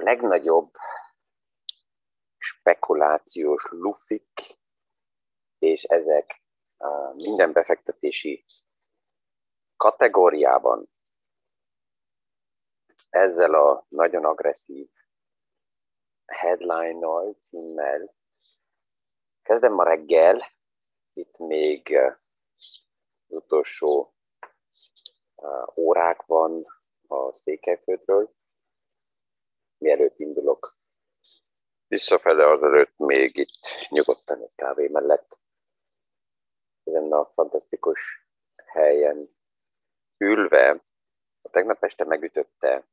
legnagyobb spekulációs lufik, és ezek minden befektetési kategóriában ezzel a nagyon agresszív headline-nal, címmel kezdem ma reggel, itt még az utolsó órák van a Székelyföldről, mielőtt indulok visszafele előtt még itt nyugodtan egy kávé mellett ezen a fantasztikus helyen ülve, a tegnap este megütötte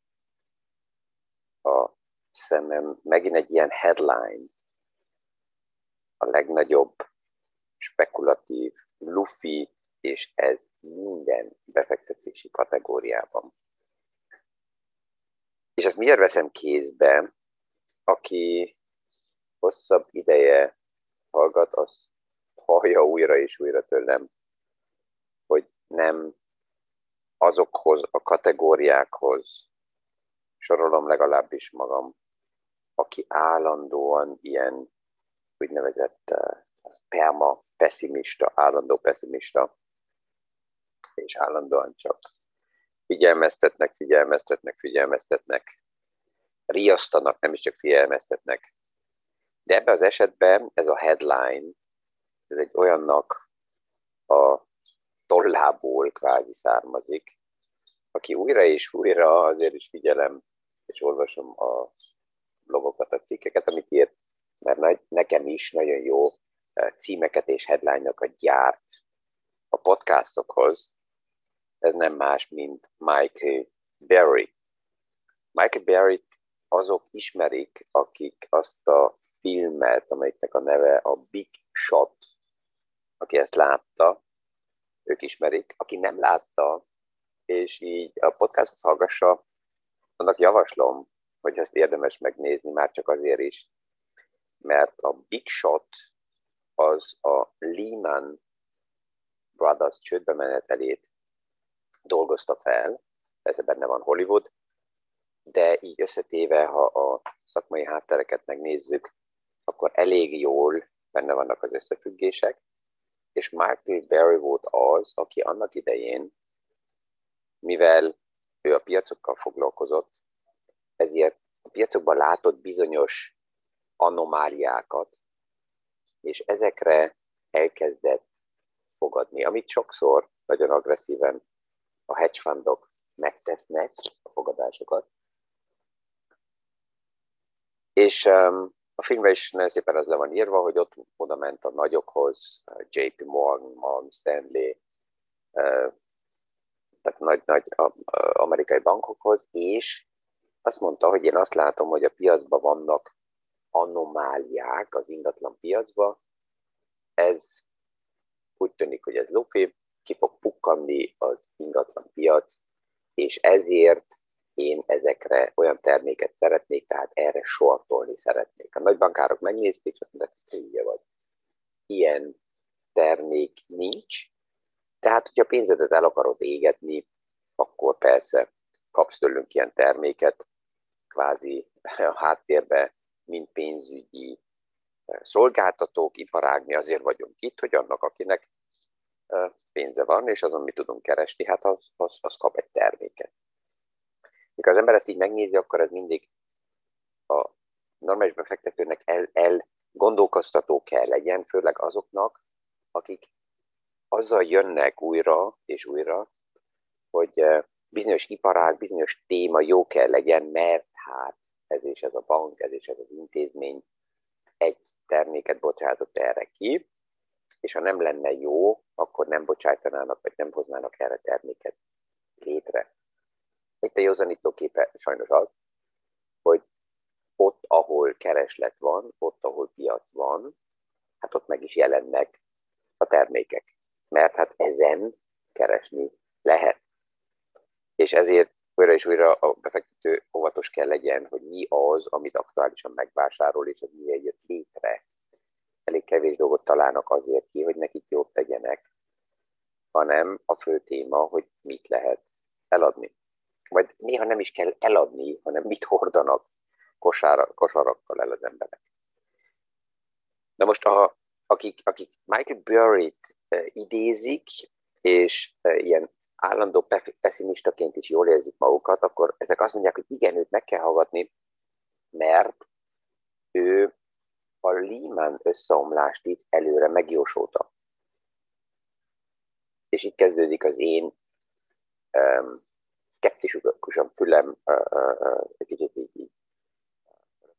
a szemem megint egy ilyen headline, a legnagyobb spekulatív, lufi, és ez minden befektetési kategóriában. És ezt miért veszem kézbe? Aki hosszabb ideje hallgat, az hallja újra és újra tőlem, hogy nem azokhoz a kategóriákhoz sorolom legalábbis magam, aki állandóan ilyen úgynevezett uh, perma pessimista, állandó pessimista, és állandóan csak figyelmeztetnek, figyelmeztetnek, figyelmeztetnek, riasztanak, nem is csak figyelmeztetnek. De ebben az esetben ez a headline, ez egy olyannak a tollából kvázi származik, aki újra és újra azért is figyelem, és olvasom a blogokat, a cikkeket, amit írt, mert nekem is nagyon jó eh, címeket és headline-okat gyárt a podcastokhoz, ez nem más, mint Michael Berry. Michael Berry azok ismerik, akik azt a filmet, amelyiknek a neve a Big Shot, aki ezt látta, ők ismerik. Aki nem látta, és így a podcastot hallgassa, annak javaslom, hogy ezt érdemes megnézni, már csak azért is, mert a Big Shot az a Lehman Brothers csődbe menetelét dolgozta fel, persze benne van Hollywood, de így összetéve, ha a szakmai háttereket megnézzük, akkor elég jól benne vannak az összefüggések, és Michael Berry volt az, aki annak idején, mivel ő a piacokkal foglalkozott, ezért a piacokban látott bizonyos anomáliákat, és ezekre elkezdett fogadni, amit sokszor nagyon agresszíven a hedge fundok megtesznek a fogadásokat. És um, a filmben is nagyon szépen az le van írva, hogy ott oda ment a nagyokhoz, JP Morgan, Morgan Stanley, uh, tehát nagy-nagy amerikai bankokhoz, és azt mondta, hogy én azt látom, hogy a piacban vannak anomáliák az ingatlan piacban. Ez úgy tűnik, hogy ez lufi, ki fog pukkanni az ingatlan piac, és ezért én ezekre olyan terméket szeretnék, tehát erre sortolni szeretnék. A nagybankárok megnézték, azt mondták, hogy vagy. Ilyen termék nincs, tehát, hogyha pénzedet el akarod égetni, akkor persze kapsz tőlünk ilyen terméket, kvázi a háttérbe, mint pénzügyi szolgáltatók, iparágni azért vagyunk itt, hogy annak, akinek pénze van, és azon mi tudunk keresni, hát az, az, az kap egy terméket. Mikor az ember ezt így megnézi, akkor ez mindig a normális befektetőnek el, el gondolkoztató kell legyen, főleg azoknak, akik azzal jönnek újra és újra, hogy eh, bizonyos iparág, bizonyos téma jó kell legyen, mert hát ez és ez a bank, ez és ez az intézmény egy terméket bocsátott erre ki, és ha nem lenne jó, akkor nem bocsájtanának, vagy nem hoznának erre terméket létre. Itt a józanító képe sajnos az, hogy ott, ahol kereslet van, ott, ahol piac van, hát ott meg is jelennek a termékek. Mert hát ezen keresni lehet. És ezért újra és újra a befektető óvatos kell legyen, hogy mi az, amit aktuálisan megvásárol, és az mi jött létre. Elég kevés dolgot találnak azért ki, hogy nekik jót tegyenek, hanem a fő téma, hogy mit lehet eladni. Vagy néha nem is kell eladni, hanem mit hordanak. kosára, kosarakkal el az emberek. Na most, a, akik, akik Michael Burry-t uh, idézik, és uh, ilyen állandó pessimistaként is jól érzik magukat, akkor ezek azt mondják, hogy igen, őt meg kell hallgatni, mert ő Lehman összeomlást itt előre megjósolta. És itt kezdődik az én um, szkeptikusan fülem uh, uh, egy kicsit így, így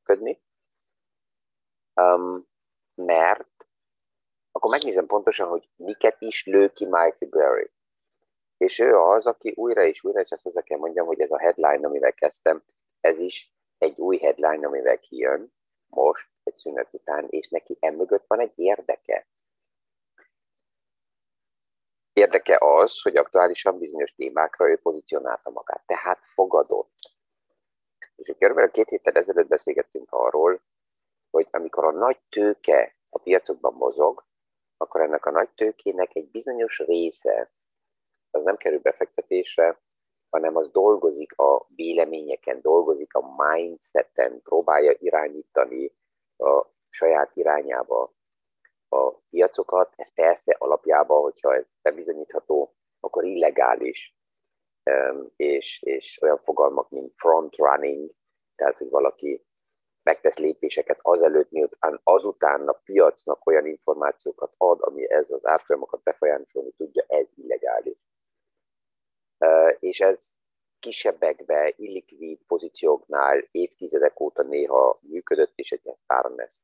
ködni. Um, mert akkor megnézem pontosan, hogy miket is lő ki Michael Berry. És ő az, aki újra és újra, és ezt hozzá kell mondjam, hogy ez a headline, amivel kezdtem, ez is egy új headline, amivel kijön most, egy szünet után, és neki emögött van egy érdeke. Érdeke az, hogy aktuálisan bizonyos témákra ő pozícionálta magát, tehát fogadott. És körülbelül két héttel ezelőtt beszélgettünk arról, hogy amikor a nagy tőke a piacokban mozog, akkor ennek a nagy tőkének egy bizonyos része az nem kerül befektetésre, hanem az dolgozik a véleményeken, dolgozik a mindseten, próbálja irányítani a saját irányába a piacokat. Ez persze alapjában, hogyha ez bebizonyítható, akkor illegális, és, és olyan fogalmak, mint front running, tehát, hogy valaki megtesz lépéseket azelőtt, miután azután a piacnak olyan információkat ad, ami ez az árfolyamokat befolyásolni tudja, ez illegális. És ez kisebbekbe, illikvid pozícióknál évtizedek óta néha működött, és egy páran ezt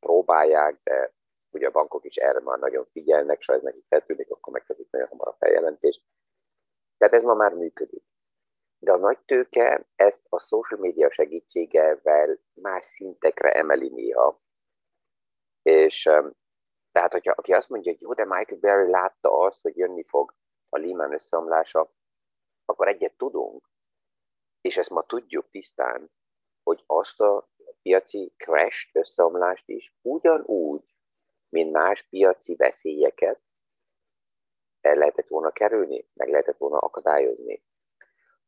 próbálják, de ugye a bankok is erre már nagyon figyelnek, és ha ez nekik feltűnik, akkor megteszik nagyon hamar a feljelentést. Tehát ez ma már működik. De a nagy tőke ezt a social media segítségevel más szintekre emeli néha. És tehát, hogyha aki azt mondja, hogy jó, de Michael Berry látta azt, hogy jönni fog a Lehman összeomlása, akkor egyet tudunk, és ezt ma tudjuk tisztán, hogy azt a piaci crash összeomlást is ugyanúgy, mint más piaci veszélyeket el lehetett volna kerülni, meg lehetett volna akadályozni.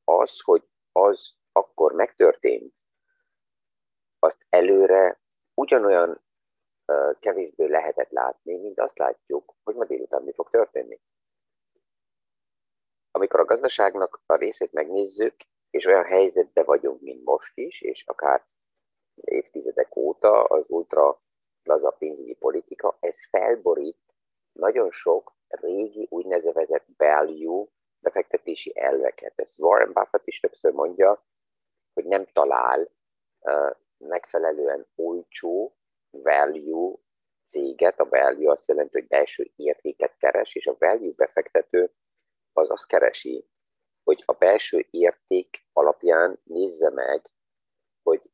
Az, hogy az akkor megtörtént, azt előre ugyanolyan kevésbé lehetett látni, mint azt látjuk, hogy ma délután mi fog történni. Amikor a gazdaságnak a részét megnézzük, és olyan helyzetben vagyunk, mint most is, és akár évtizedek óta az ultra laza pénzügyi politika, ez felborít nagyon sok régi úgynevezett value befektetési elveket. Ez Warren Buffett is többször mondja, hogy nem talál uh, megfelelően olcsó value céget, a value azt jelenti, hogy belső értéket keres, és a value befektető az azt keresi, hogy a belső érték alapján nézze meg, hogy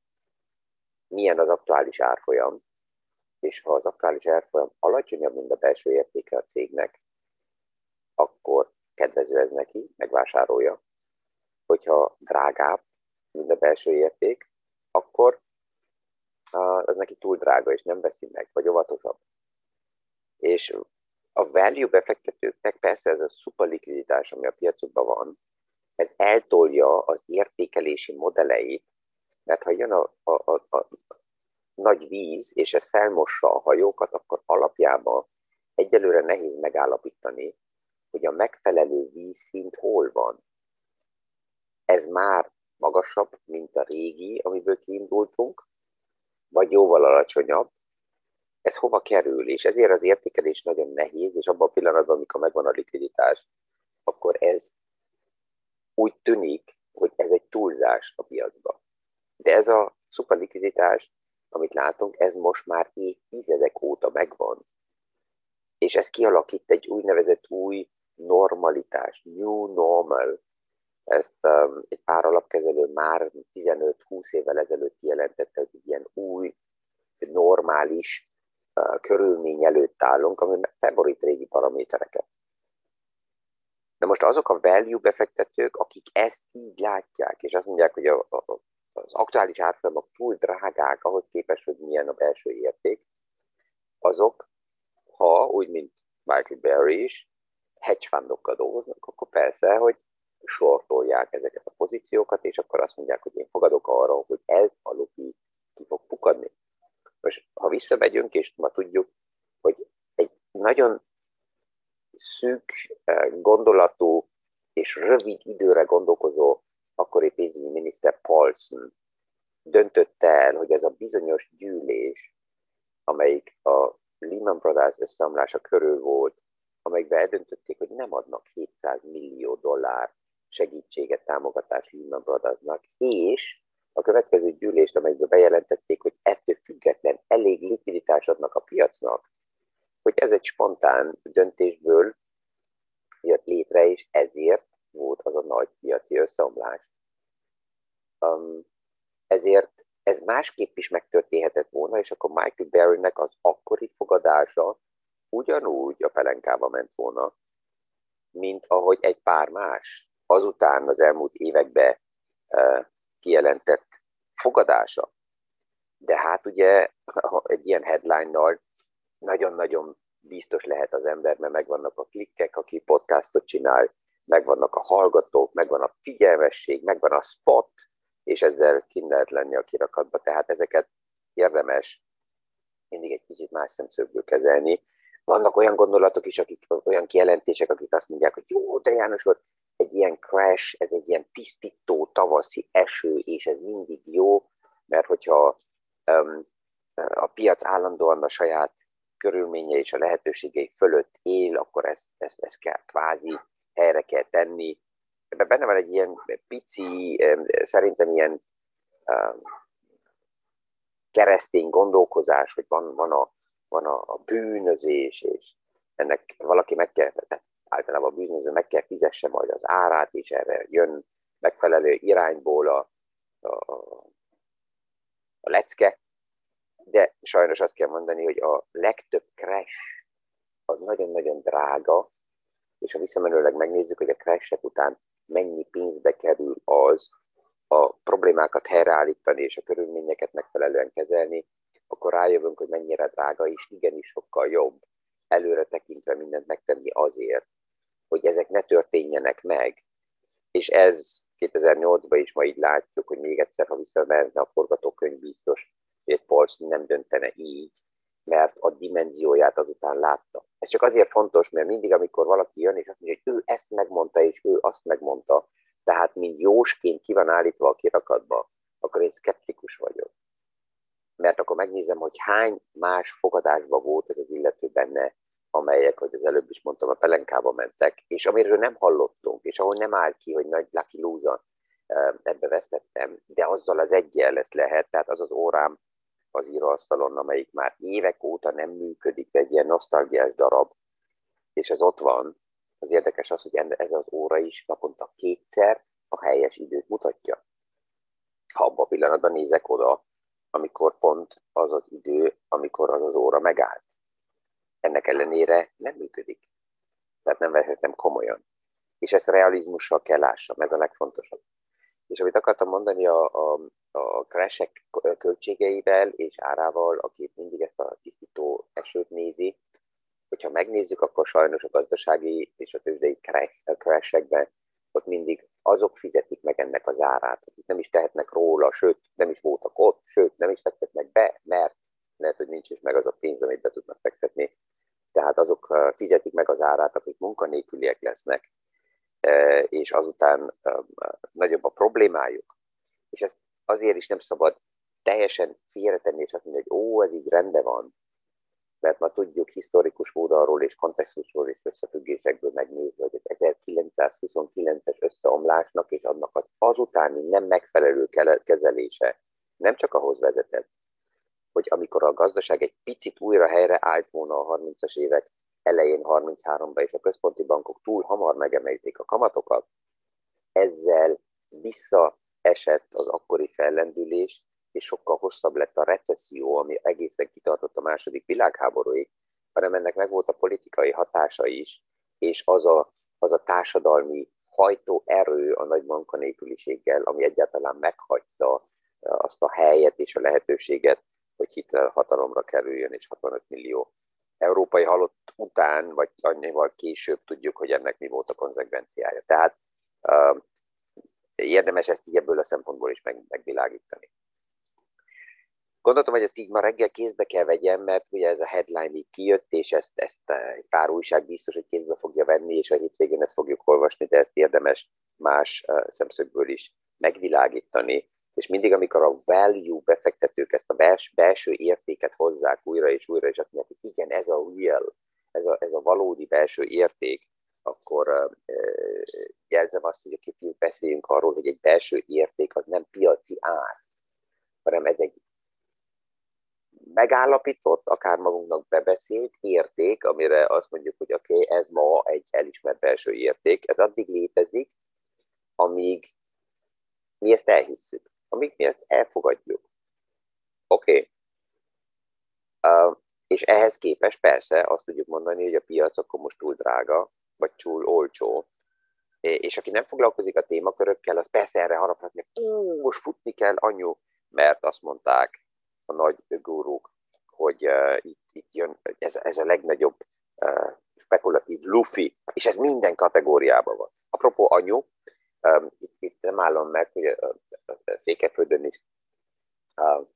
milyen az aktuális árfolyam, és ha az aktuális árfolyam alacsonyabb, mint a belső értéke a cégnek, akkor kedvező ez neki, megvásárolja. Hogyha drágább, mint a belső érték, akkor az neki túl drága, és nem veszi meg, vagy óvatosabb. És a value befektetőknek persze ez a szuper likviditás, ami a piacokban van, ez eltolja az értékelési modelleit, mert ha jön a, a, a, a nagy víz, és ez felmossa a hajókat, akkor alapjában egyelőre nehéz megállapítani, hogy a megfelelő vízszint hol van. Ez már magasabb, mint a régi, amiből kiindultunk, vagy jóval alacsonyabb, ez hova kerül, és ezért az értékelés nagyon nehéz, és abban a pillanatban, amikor megvan a likviditás, akkor ez úgy tűnik, hogy ez egy túlzás a piacba. De ez a szuperlikviditás, amit látunk, ez most már évtizedek óta megvan. És ez kialakít egy úgynevezett új normalitás, new normal. Ezt um, egy pár alapkezelő már 15-20 évvel ezelőtt jelentette, hogy ilyen új, normális körülmény előtt állunk, ami felborít régi paramétereket. De most azok a value befektetők, akik ezt így látják, és azt mondják, hogy a, a, az aktuális árfolyamok túl drágák ahhoz képest, hogy milyen a belső érték, azok, ha úgy, mint Michael Berry is, hedge fundokkal dolgoznak, akkor persze, hogy sortolják ezeket a pozíciókat, és akkor azt mondják, hogy én fogadok arra, hogy ez a lopi ki fog pukadni. Most, ha visszamegyünk, és ma tudjuk, hogy egy nagyon szűk eh, gondolatú és rövid időre gondolkozó akkori pénzügyi miniszter Paulson döntötte el, hogy ez a bizonyos gyűlés, amelyik a Lehman Brothers összeomlása körül volt, amelyikben eldöntötték, hogy nem adnak 700 millió dollár segítséget, támogatást Lehman Brothersnak, és a következő gyűlést, amelyikben bejelentették, hogy ettől független elég likviditást adnak a piacnak, hogy ez egy spontán döntésből jött létre, és ezért volt az a nagy piaci összeomlás. Um, ezért ez másképp is megtörténhetett volna, és akkor Michael Barrynek az akkori fogadása ugyanúgy a pelenkába ment volna, mint ahogy egy pár más azután az elmúlt években uh, kijelentett fogadása. De hát ugye egy ilyen headline-nal nagyon-nagyon biztos lehet az ember, mert megvannak a klikkek, aki podcastot csinál, megvannak a hallgatók, megvan a figyelmesség, megvan a spot, és ezzel kint lehet lenni a kirakatba. Tehát ezeket érdemes mindig egy kicsit más szemszögből kezelni. Vannak olyan gondolatok is, akik, olyan kijelentések, akik azt mondják, hogy jó, de János volt egy ilyen crash, ez egy ilyen tisztító tavaszi eső, és ez mindig jó, mert hogyha um, a piac állandóan a saját körülményei és a lehetőségei fölött él, akkor ezt, ezt, ezt kell kvázi helyre kell tenni. Ebben benne van egy ilyen pici, szerintem ilyen um, keresztény gondolkozás, hogy van, van, a, van a, a bűnözés, és ennek valaki meg kell, tehát általában a bűnöző meg kell fizesse majd az árát, és erre jön megfelelő irányból a, a, a lecke, de sajnos azt kell mondani, hogy a legtöbb crash az nagyon-nagyon drága, és ha visszamenőleg megnézzük, hogy a crashek után mennyi pénzbe kerül az a problémákat helyreállítani és a körülményeket megfelelően kezelni, akkor rájövünk, hogy mennyire drága, és igenis sokkal jobb előre tekintve mindent megtenni azért, hogy ezek ne történjenek meg. És ez 2008-ban is ma így látjuk, hogy még egyszer, ha visszamerne a forgatókönyv biztos, hogy Polsz nem döntene így, mert a dimenzióját azután látta. Ez csak azért fontos, mert mindig, amikor valaki jön, és azt mondja, hogy ő ezt megmondta, és ő azt megmondta, tehát mint jósként ki van állítva a kirakatba, akkor én szkeptikus vagyok. Mert akkor megnézem, hogy hány más fogadásban volt ez az illető benne, amelyek, hogy az előbb is mondtam, a pelenkába mentek, és amiről nem hallottunk, és ahol nem áll ki, hogy nagy Lucky Loser ebbe vesztettem, de azzal az egyel lesz lehet, tehát az az órám az íróasztalon, amelyik már évek óta nem működik, de egy ilyen nosztalgiás darab, és ez ott van, az érdekes az, hogy ez az óra is naponta kétszer a helyes időt mutatja. Ha abban a pillanatban nézek oda, amikor pont az az idő, amikor az az óra megállt ennek ellenére nem működik. Tehát nem vehetem komolyan. És ezt realizmussal kell lássam, ez a legfontosabb. És amit akartam mondani a, a, a crashek költségeivel és árával, aki mindig ezt a tisztító esőt nézi, hogyha megnézzük, akkor sajnos a gazdasági és a tőzsdei crashekben ott mindig azok fizetik meg ennek az árát, akik nem is tehetnek róla, sőt, nem is voltak ott, sőt, nem is fektetnek be, mert lehet, hogy nincs is meg az a pénz, amit be tudnak fektetni tehát azok fizetik meg az árát, akik munkanélküliek lesznek, és azután nagyobb a problémájuk. És ezt azért is nem szabad teljesen félretenni, és azt mondani, hogy ó, ez így rendben van, mert ma tudjuk historikus oldalról és kontextusról és összefüggésekből megnézni, hogy az 1929-es összeomlásnak és annak az azutáni nem megfelelő kezelése nem csak ahhoz vezetett, hogy amikor a gazdaság egy picit újra helyre állt volna a 30-as évek elején, 33-ban, és a központi bankok túl hamar megemelték a kamatokat, ezzel visszaesett az akkori fellendülés, és sokkal hosszabb lett a recesszió, ami egészen kitartott a második világháborúig, hanem ennek meg volt a politikai hatása is, és az a, az a társadalmi hajtó erő a nagy munkanélküliséggel, ami egyáltalán meghagyta azt a helyet és a lehetőséget, hogy Hitler hatalomra kerüljön, és 65 millió európai halott után, vagy annyival később tudjuk, hogy ennek mi volt a konzekvenciája. Tehát érdemes ezt így ebből a szempontból is meg, megvilágítani. Gondoltam, hogy ezt így ma reggel kézbe kell vegyem, mert ugye ez a headline így kijött, és ezt, ezt egy pár újság biztos, hogy kézbe fogja venni, és a hétvégén ezt fogjuk olvasni, de ezt érdemes más szemszögből is megvilágítani. És mindig, amikor a value befektetők ezt a bels, belső értéket hozzák újra és újra, és azt mondják, hogy igen, ez a real, ez a, ez a valódi belső érték, akkor jelzem azt, hogy a kifjük beszéljünk arról, hogy egy belső érték az nem piaci ár, hanem ez egy megállapított, akár magunknak bebeszélt érték, amire azt mondjuk, hogy oké, okay, ez ma egy elismert belső érték, ez addig létezik, amíg mi ezt elhisszük, amíg mi ezt elfogadjuk. Oké. Okay. Uh, és ehhez képest persze azt tudjuk mondani, hogy a piac akkor most túl drága, vagy túl olcsó, és aki nem foglalkozik a témakörökkel, az persze erre haraphat, hogy most futni kell, anyu, mert azt mondták a nagy gurúk, hogy uh, itt, itt jön, ez, ez a legnagyobb uh, spekulatív lufi, és ez minden kategóriában van. Apropó anyu, um, itt, itt nem állom meg, hogy Székelyföldön is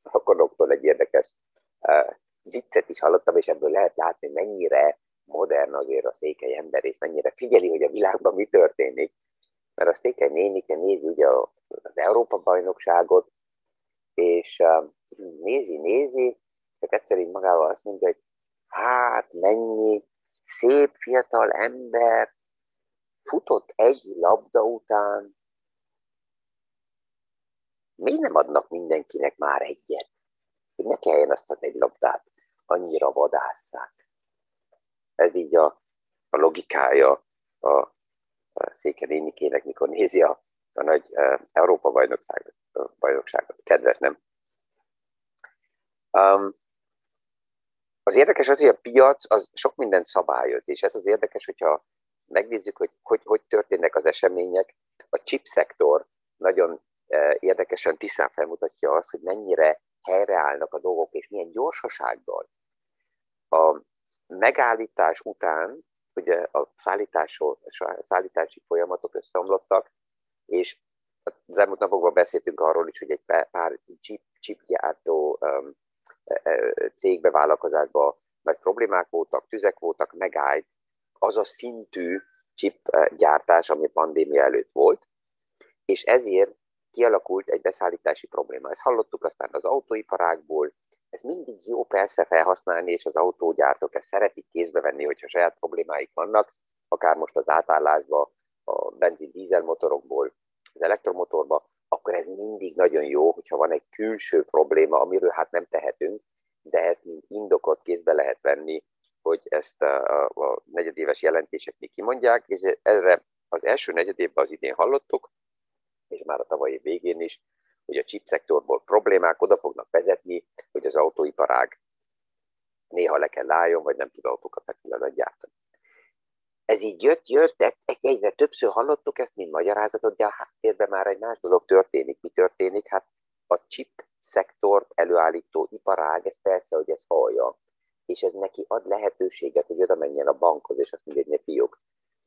a konoktól egy érdekes uh, viccet is hallottam, és ebből lehet látni, mennyire modern azért a székely ember, és mennyire figyeli, hogy a világban mi történik. Mert a székely nénike nézi ugye az Európa-bajnokságot, és nézi, nézi, csak egyszerűen magával azt mondja, hogy hát mennyi szép fiatal ember futott egy labda után, miért nem adnak mindenkinek már egyet? Hogy ne kelljen azt az egy labdát annyira vadásszák. Ez így a, a logikája a, a Széke nénikének, mikor nézi a, a nagy uh, Európa bajnokságot, bajnokságot. Kedves, nem? Um, az érdekes az, hogy a piac az sok mindent szabályoz, és ez az érdekes, hogyha megnézzük, hogy hogy, hogy történnek az események. A chip szektor nagyon érdekesen tisztán felmutatja azt, hogy mennyire helyreállnak a dolgok, és milyen gyorsasággal. A megállítás után ugye a szállítási folyamatok összeomlottak, és az elmúlt napokban beszéltünk arról is, hogy egy pár chip, chipgyártó um, e, e, cégbevállalkozásban nagy problémák voltak, tüzek voltak, megállt az a szintű chipgyártás, ami pandémia előtt volt, és ezért kialakult egy beszállítási probléma. Ezt hallottuk aztán az autóiparákból, ez mindig jó persze felhasználni, és az autógyártók ezt szeretik kézbe venni, hogyha saját problémáik vannak, akár most az átállásba a benzin-dízel motorokból az elektromotorba, akkor ez mindig nagyon jó, hogyha van egy külső probléma, amiről hát nem tehetünk, de ezt mint indokot kézbe lehet venni, hogy ezt a, a negyedéves jelentések még kimondják, és erre az első negyedévben az idén hallottuk, és már a tavalyi végén is, hogy a chip szektorból problémák oda fognak vezetni, hogy az autóiparág néha le kell álljon, vagy nem tud autókat megfelelően gyártani. Ez így jött, jött, de egyre többször hallottuk ezt, mint magyarázatot, de a háttérben már egy más dolog történik. Mi történik? Hát a chip szektor előállító iparág, ez persze, hogy ez hallja, és ez neki ad lehetőséget, hogy oda menjen a bankhoz, és azt mondja, hogy ne fiúk,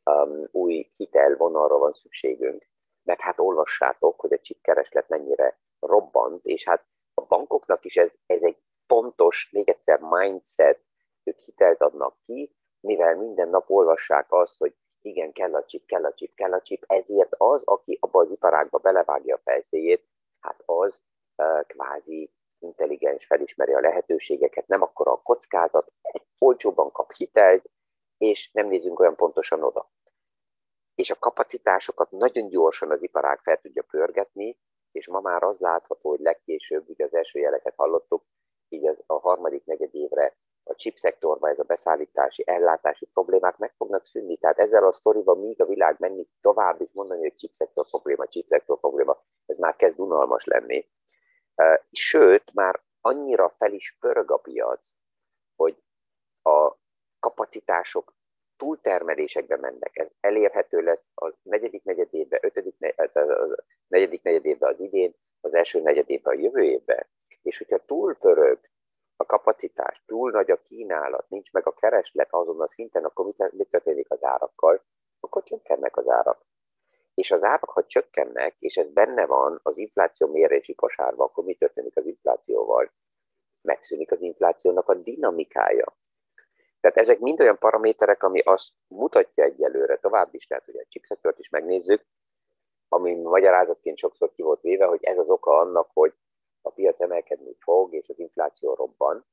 um, új hitelvonalra van szükségünk mert hát olvassátok, hogy a chip kereslet mennyire robbant, és hát a bankoknak is ez, ez egy pontos, még egyszer mindset, ők hitelt adnak ki, mivel minden nap olvassák azt, hogy igen, kell a chip, kell a chip, kell a chip, ezért az, aki abba az iparágba belevágja a fejszéjét, hát az uh, kvázi intelligens, felismeri a lehetőségeket, nem akkor a kockázat, olcsóban kap hitelt, és nem nézünk olyan pontosan oda és a kapacitásokat nagyon gyorsan az iparág fel tudja pörgetni, és ma már az látható, hogy legkésőbb, ugye az első jeleket hallottuk, így az, a harmadik negyed évre a chip szektorban ez a beszállítási, ellátási problémák meg fognak szűnni. Tehát ezzel a sztoriban míg a világ menni tovább is mondani, hogy chip szektor probléma, chip szektor probléma, ez már kezd unalmas lenni. Sőt, már annyira fel is pörög a piac, hogy a kapacitások túltermelésekbe mennek. Ez elérhető lesz a negyedik negyedévben, ötödik negyedik negyedévben az idén, az első negyedévben a jövő évben. És hogyha túlpörög a kapacitás, túl nagy a kínálat, nincs meg a kereslet azon a szinten, akkor mit történik az árakkal? Akkor csökkennek az árak. és az árak, ha csökkennek, és ez benne van az infláció mérési kosárban, akkor mi történik az inflációval? Megszűnik az inflációnak a dinamikája. Tehát ezek mind olyan paraméterek, ami azt mutatja egyelőre, tovább is, tehát hogy a chipszektort is megnézzük, ami magyarázatként sokszor ki volt véve, hogy ez az oka annak, hogy a piac emelkedni fog, és az infláció robban,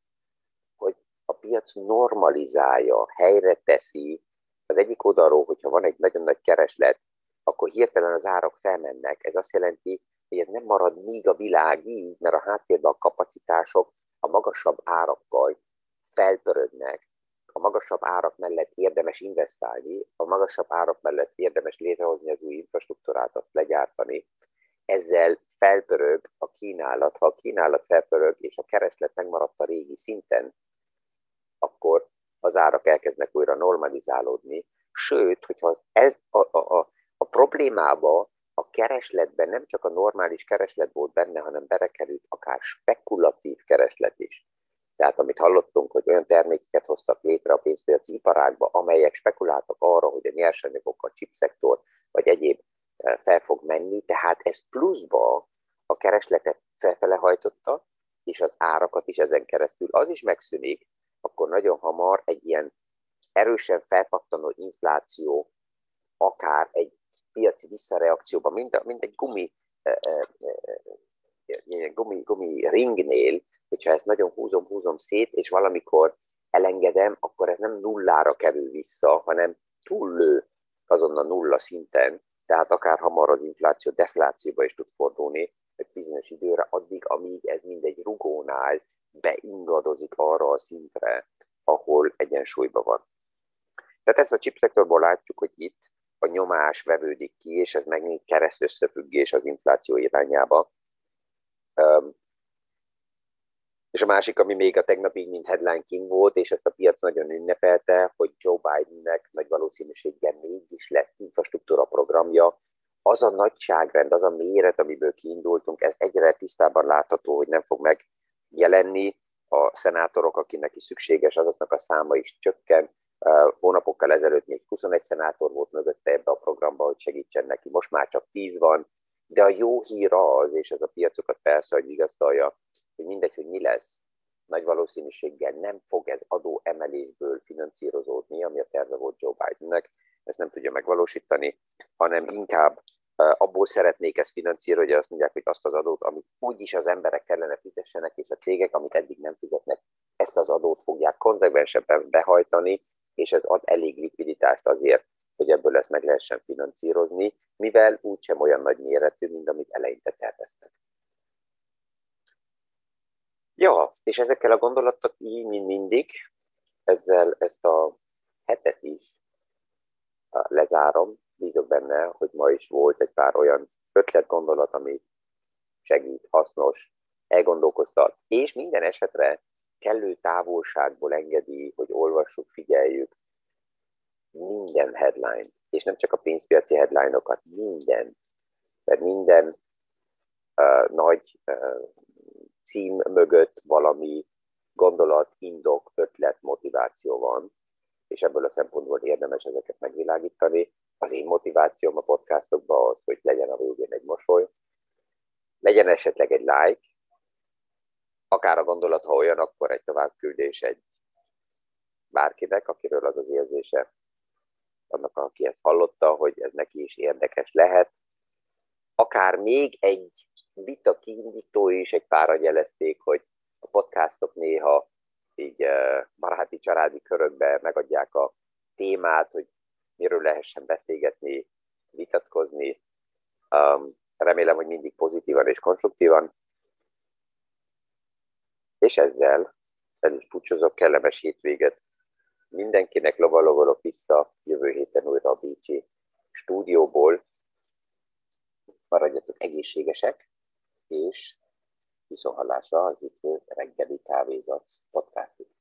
hogy a piac normalizálja, helyre teszi az egyik oldalról, hogyha van egy nagyon nagy kereslet, akkor hirtelen az árak felmennek. Ez azt jelenti, hogy ez nem marad míg a világ így, mert a háttérben a kapacitások a magasabb árakkal felpörögnek. A magasabb árak mellett érdemes investálni, a magasabb árak mellett érdemes létrehozni az új infrastruktúrát, azt legyártani. Ezzel felpörög a kínálat. Ha a kínálat felpörög, és a kereslet megmaradt a régi szinten, akkor az árak elkezdnek újra normalizálódni. Sőt, hogyha ez a, a, a, a problémába a keresletben nem csak a normális kereslet volt benne, hanem berekerült akár spekulatív kereslet is. Tehát amit hallottunk, hogy olyan termékeket hoztak létre a pénzpiaci iparágba, amelyek spekuláltak arra, hogy a nyersanyagok, a chipszektor vagy egyéb eh, fel fog menni, tehát ez pluszba a keresletet felfele hajtotta, és az árakat is ezen keresztül. Az is megszűnik, akkor nagyon hamar egy ilyen erősen felpattanó infláció, akár egy piaci visszareakcióban, mint, mint egy gumi, ilyen gumi, gumi ringnél, hogyha ezt nagyon húzom, húzom szét, és valamikor elengedem, akkor ez nem nullára kerül vissza, hanem túllő azon a nulla szinten, tehát akár hamar az infláció deflációba is tud fordulni egy bizonyos időre, addig, amíg ez mindegy rugónál beingadozik arra a szintre, ahol egyensúlyban van. Tehát ezt a chipszektorból látjuk, hogy itt a nyomás vevődik ki, és ez megint kereszt összefüggés az infláció irányába. És a másik, ami még a tegnapig mint headline king volt, és ezt a piac nagyon ünnepelte, hogy Joe Bidennek nagy valószínűséggel mégis lesz infrastruktúra programja, az a nagyságrend, az a méret, amiből kiindultunk, ez egyre tisztában látható, hogy nem fog megjelenni. A szenátorok, akinek is szükséges, azoknak a száma is csökken. Hónapokkal ezelőtt még 21 szenátor volt mögötte ebbe a programba, hogy segítsen neki. Most már csak 10 van, de a jó hír az, és ez a piacokat persze, hogy vigasztalja, hogy mindegy, hogy mi lesz, nagy valószínűséggel nem fog ez adó emelésből finanszírozódni, ami a terve volt Joe Bidennek, ezt nem tudja megvalósítani, hanem inkább abból szeretnék ezt finanszírozni, hogy azt mondják, hogy azt az adót, amit úgyis az emberek kellene fizessenek, és a cégek, amit eddig nem fizetnek, ezt az adót fogják konzekvensebben behajtani, és ez ad elég likviditást azért, hogy ebből ezt meg lehessen finanszírozni, mivel úgysem olyan nagy méretű, mint amit eleinte terveztek. Ja, és ezekkel a gondolatok így, mint mindig, ezzel ezt a hetet is lezárom. Bízok benne, hogy ma is volt egy pár olyan ötlet, gondolat, ami segít, hasznos, elgondolkoztat, és minden esetre kellő távolságból engedi, hogy olvassuk, figyeljük minden headline és nem csak a pénzpiaci headline-okat, minden, mert minden uh, nagy uh, cím mögött valami gondolat, indok, ötlet, motiváció van, és ebből a szempontból érdemes ezeket megvilágítani. Az én motivációm a podcastokban az, hogy legyen a végén egy mosoly, legyen esetleg egy like, akár a gondolat, ha olyan, akkor egy továbbküldés egy bárkinek, akiről az az érzése, annak, aki ezt hallotta, hogy ez neki is érdekes lehet. Akár még egy vita kiindító is, egy pára jelezték, hogy a podcastok néha így baráti, családi körökbe megadják a témát, hogy miről lehessen beszélgetni, vitatkozni. Um, remélem, hogy mindig pozitívan és konstruktívan. És ezzel el is pucsozok, kellemes hétvéget. Mindenkinek lovalogolok vissza jövő héten újra a Bécsi stúdióból. Maradjatok egészségesek, és viszonhallásra az itt reggeli kávézat podcast